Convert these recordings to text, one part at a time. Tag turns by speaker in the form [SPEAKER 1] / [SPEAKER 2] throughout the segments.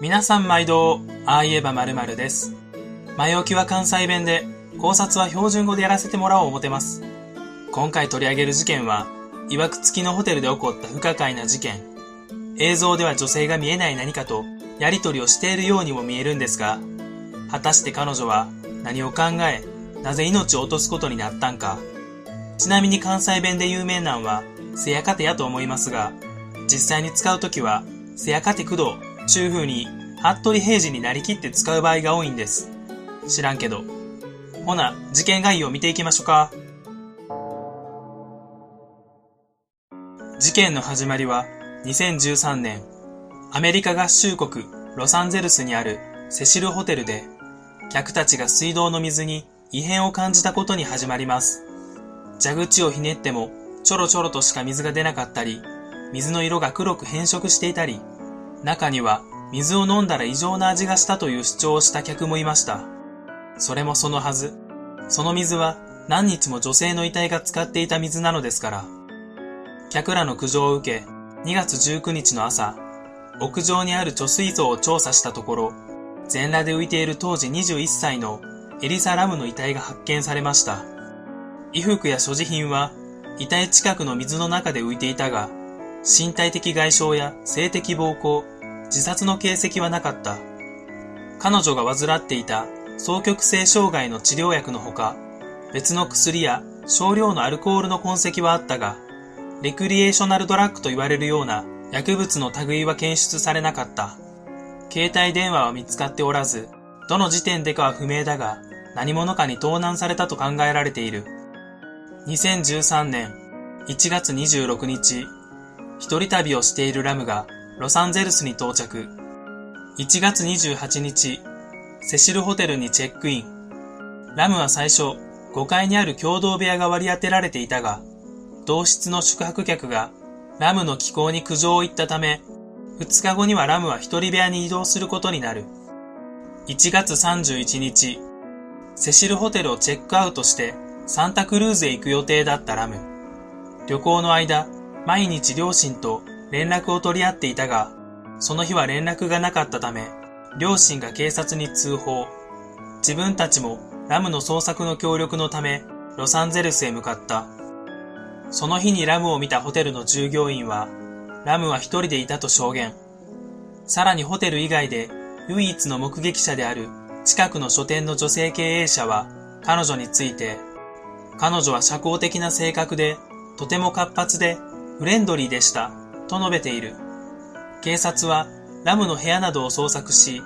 [SPEAKER 1] 皆さん毎度、ああ言えば〇〇です。前置きは関西弁で、考察は標準語でやらせてもらおう思てます。今回取り上げる事件は、曰く付きのホテルで起こった不可解な事件。映像では女性が見えない何かと、やりとりをしているようにも見えるんですが、果たして彼女は何を考え、なぜ命を落とすことになったんか。ちなみに関西弁で有名なんは、せやかてやと思いますが、実際に使うときは、せやかて工藤、ちゅう風に、服部平次になりきって使う場合が多いんです。知らんけど。ほな、事件概要を見ていきましょうか。事件の始まりは、2013年、アメリカ合衆国ロサンゼルスにあるセシルホテルで、客たちが水道の水に異変を感じたことに始まります。蛇口をひねってもちょろちょろとしか水が出なかったり、水の色が黒く変色していたり、中には水を飲んだら異常な味がしたという主張をした客もいました。それもそのはず。その水は何日も女性の遺体が使っていた水なのですから。客らの苦情を受け、2月19日の朝、屋上にある貯水槽を調査したところ、全裸で浮いている当時21歳のエリサ・ラムの遺体が発見されました。衣服や所持品は遺体近くの水の中で浮いていたが、身体的外傷や性的暴行、自殺の形跡はなかった。彼女が患っていた双極性障害の治療薬のほか、別の薬や少量のアルコールの痕跡はあったが、レクリエーショナルドラッグと言われるような薬物の類は検出されなかった。携帯電話は見つかっておらず、どの時点でかは不明だが、何者かに盗難されたと考えられている。2013年1月26日、一人旅をしているラムがロサンゼルスに到着。1月28日、セシルホテルにチェックイン。ラムは最初、5階にある共同部屋が割り当てられていたが、同室の宿泊客がラムの気候に苦情を言ったため、2日後にはラムは一人部屋に移動することになる。1月31日、セシルホテルをチェックアウトしてサンタクルーズへ行く予定だったラム。旅行の間、毎日両親と連絡を取り合っていたが、その日は連絡がなかったため、両親が警察に通報。自分たちもラムの捜索の協力のため、ロサンゼルスへ向かった。その日にラムを見たホテルの従業員は、ラムは一人でいたと証言。さらにホテル以外で唯一の目撃者である近くの書店の女性経営者は彼女について、彼女は社交的な性格でとても活発でフレンドリーでしたと述べている。警察はラムの部屋などを捜索し、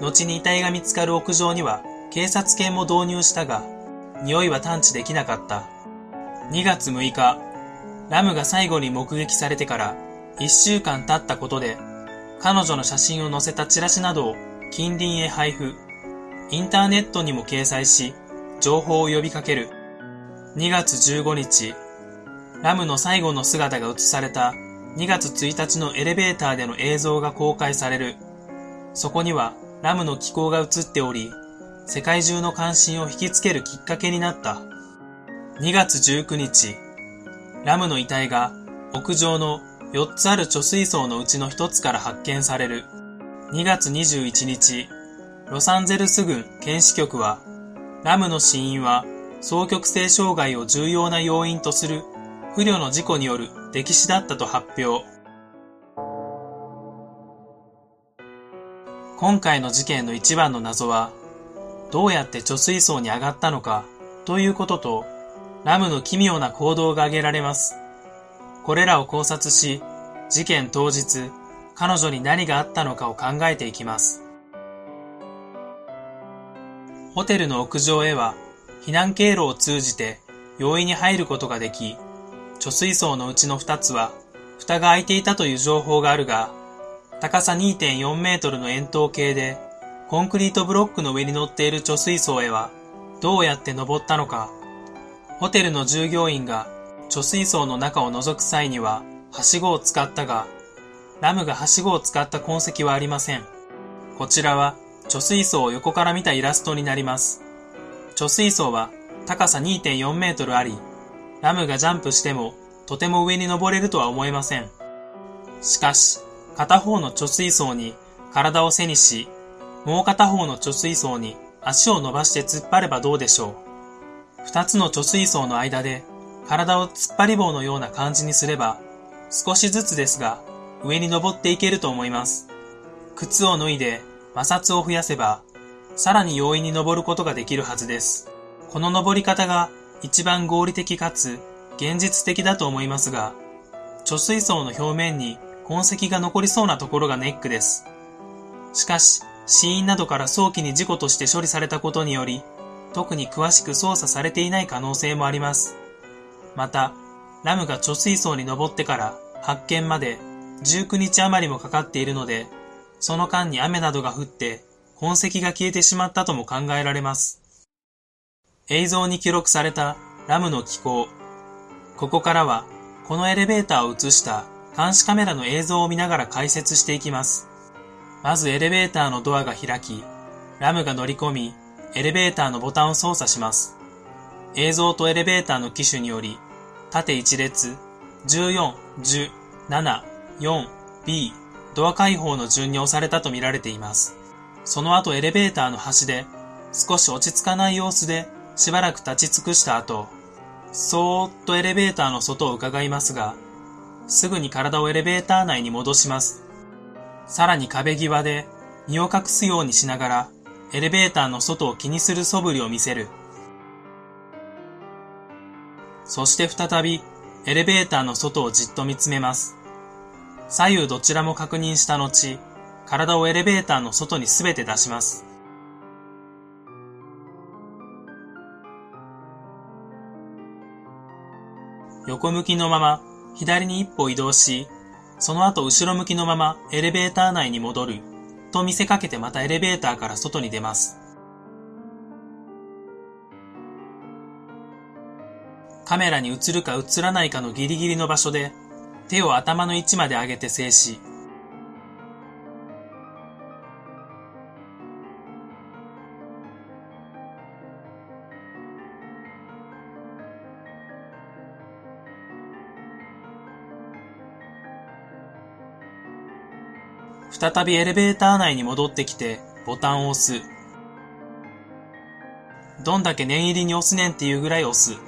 [SPEAKER 1] 後に遺体が見つかる屋上には警察犬も導入したが、匂いは探知できなかった。2月6日、ラムが最後に目撃されてから1週間経ったことで、彼女の写真を載せたチラシなどを近隣へ配布、インターネットにも掲載し、情報を呼びかける。2月15日、ラムの最後の姿が映された2月1日のエレベーターでの映像が公開される。そこにはラムの気候が映っており、世界中の関心を引きつけるきっかけになった。2月19日、ラムの遺体が屋上の4つある貯水槽のうちの1つから発見される。2月21日、ロサンゼルス郡検視局は、ラムの死因は双極性障害を重要な要因とする不慮の事故による溺死だったと発表。今回の事件の一番の謎は、どうやって貯水槽に上がったのかということと、ラムの奇妙な行動が挙げられます。これらを考察し、事件当日、彼女に何があったのかを考えていきます。ホテルの屋上へは、避難経路を通じて容易に入ることができ、貯水槽のうちの2つは、蓋が開いていたという情報があるが、高さ2.4メートルの円筒形で、コンクリートブロックの上に乗っている貯水槽へは、どうやって登ったのか。ホテルの従業員が貯水槽の中を覗く際には、はしごを使ったが、ラムがはしごを使った痕跡はありません。こちらは、貯水槽を横から見たイラストになります。貯水槽は高さ2.4メートルあり、ラムがジャンプしてもとても上に登れるとは思えません。しかし、片方の貯水槽に体を背にし、もう片方の貯水槽に足を伸ばして突っ張ればどうでしょう。二つの貯水槽の間で体を突っ張り棒のような感じにすれば、少しずつですが上に登っていけると思います。靴を脱いで摩擦を増やせば、さらに容易に登ることができるはずです。この登り方が一番合理的かつ現実的だと思いますが、貯水槽の表面に痕跡が残りそうなところがネックです。しかし、死因などから早期に事故として処理されたことにより、特に詳しく操作されていない可能性もあります。また、ラムが貯水槽に登ってから発見まで19日余りもかかっているので、その間に雨などが降って痕跡が消えてしまったとも考えられます。映像に記録されたラムの気候。ここからは、このエレベーターを映した監視カメラの映像を見ながら解説していきます。まずエレベーターのドアが開き、ラムが乗り込み、エレベーターのボタンを操作します。映像とエレベーターの機種により、縦一列、14、10、7、4、B、ドア開放の順に押されたと見られています。その後エレベーターの端で、少し落ち着かない様子でしばらく立ち尽くした後、そーっとエレベーターの外を伺いますが、すぐに体をエレベーター内に戻します。さらに壁際で身を隠すようにしながらエレベーターの外を気にする素振りを見せる。そして再びエレベーターの外をじっと見つめます。左右どちらも確認した後、体をエレベーターの外にすべて出します。横向きのまま左に一歩移動し、その後後ろ向きのままエレベーター内に戻ると見せかけてまたエレベーターから外に出ます。カメラに映るか映らないかのギリギリの場所で手を頭の位置まで上げて静止。再びエレベーター内に戻ってきてボタンを押す。どんだけ念入りに押すねんっていうぐらい押す。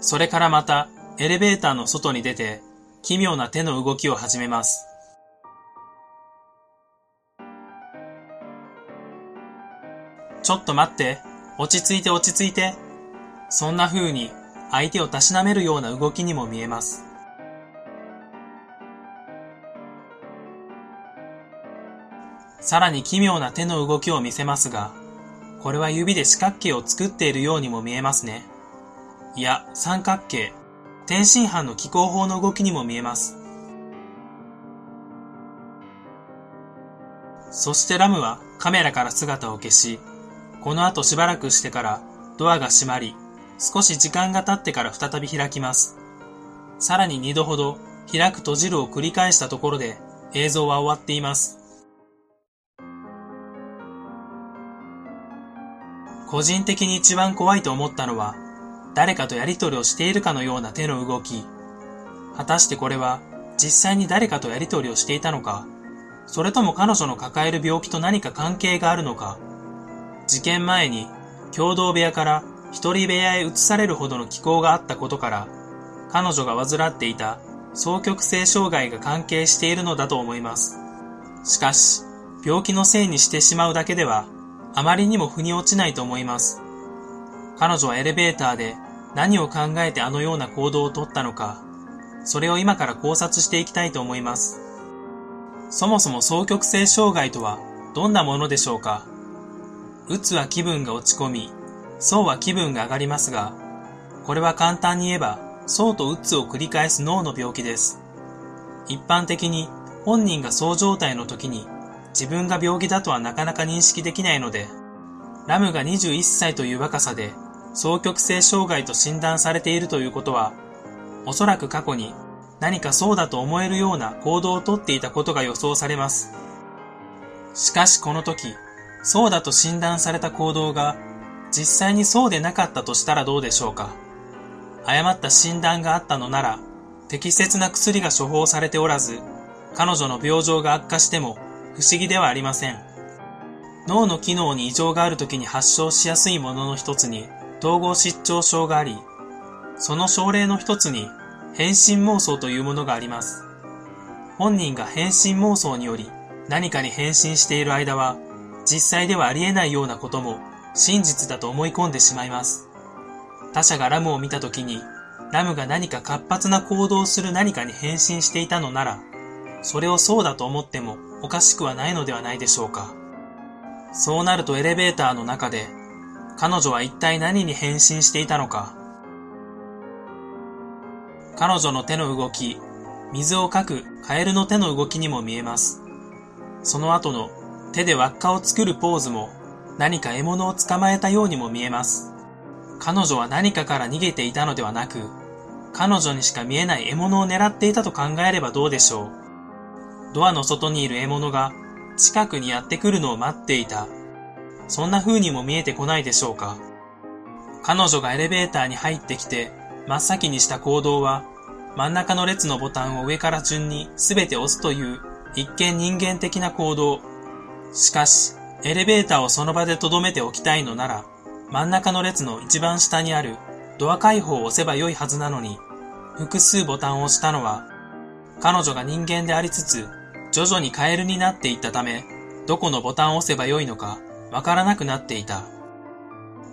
[SPEAKER 1] それからまたエレベーターの外に出て奇妙な手の動きを始めます。ちょっと待って。落ち着いて落ち着いて。そんな風に相手をたしなめるような動きにも見えます。さらに奇妙な手の動きを見せますが、これは指で四角形を作っているようにも見えますね。いや、三角形。天津飯の気候法の動きにも見えます。そしてラムはカメラから姿を消し、この後しばらくしてからドアが閉まり、少し時間が経ってから再び開きます。さらに二度ほど開く閉じるを繰り返したところで映像は終わっています。個人的に一番怖いと思ったのは、誰かとやりとりをしているかのような手の動き。果たしてこれは実際に誰かとやりとりをしていたのか、それとも彼女の抱える病気と何か関係があるのか、事件前に共同部屋から一人部屋へ移されるほどの気候があったことから、彼女が患っていた双極性障害が関係しているのだと思います。しかし、病気のせいにしてしまうだけでは、あまりにも腑に落ちないと思います。彼女はエレベーターで何を考えてあのような行動をとったのか、それを今から考察していきたいと思います。そもそも双極性障害とはどんなものでしょうか？うつは気分が落ち込み、そうは気分が上がりますが、これは簡単に言えば、そうとうつを繰り返す脳の病気です。一般的に本人がそう状態の時に自分が病気だとはなかなか認識できないので、ラムが21歳という若さで双極性障害と診断されているということは、おそらく過去に何かそうだと思えるような行動をとっていたことが予想されます。しかしこの時、そうだと診断された行動が実際にそうでなかったとしたらどうでしょうか？誤った診断があったのなら、適切な薬が処方されておらず、彼女の病状が悪化しても不思議ではありません。脳の機能に異常がある時に発症しやすいものの一つに統合失調症があり、その症例の一つに変身妄想というものがあります。本人が変身妄想により何かに変身している間は、実際ではありえないようなことも真実だと思い込んでしまいます。他者がラムを見た時に、ラムが何か活発な行動をする何かに変身していたのなら、それをそうだと思ってもおかしくはないのではないでしょうか。そうなるとエレベーターの中で、彼女は一体何に変身していたのか。彼女の手の動き、水をかくカエルの手の動きにも見えます。その後の手で輪っかを作るポーズも何か獲物を捕まえたようにも見えます。彼女は何かから逃げていたのではなく、彼女にしか見えない獲物を狙っていたと考えればどうでしょう。ドアの外にいる獲物が近くにやってくるのを待っていた。そんな風にも見えてこないでしょうか。彼女がエレベーターに入ってきて真っ先にした行動は真ん中の列のボタンを上から順に全て押すという一見人間的な行動。しかし、エレベーターをその場で留めておきたいのなら、真ん中の列の一番下にあるドア開放を押せばよいはずなのに、複数ボタンを押したのは、彼女が人間でありつつ、徐々にカエルになっていったため、どこのボタンを押せばよいのかわからなくなっていた。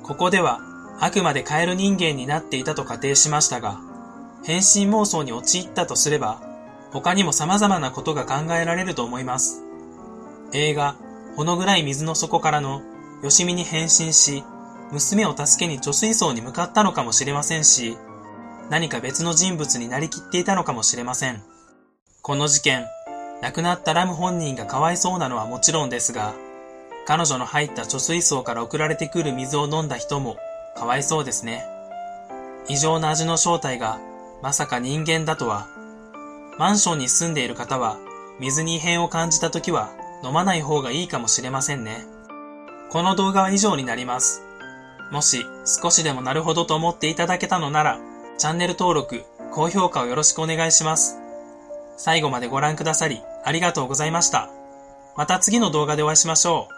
[SPEAKER 1] ここでは、あくまでカエル人間になっていたと仮定しましたが、変身妄想に陥ったとすれば、他にも様々なことが考えられると思います。映画、ほの暗い水の底からの、よしみに変身し、娘を助けに貯水槽に向かったのかもしれませんし、何か別の人物になりきっていたのかもしれません。この事件、亡くなったラム本人がかわいそうなのはもちろんですが、彼女の入った貯水槽から送られてくる水を飲んだ人もかわいそうですね。異常な味の正体がまさか人間だとは。マンションに住んでいる方は水に異変を感じた時は飲まない方がいいかもしれませんね。この動画は以上になります。もし少しでもなるほどと思っていただけたのなら、チャンネル登録、高評価をよろしくお願いします。最後までご覧くださりありがとうございました。また次の動画でお会いしましょう。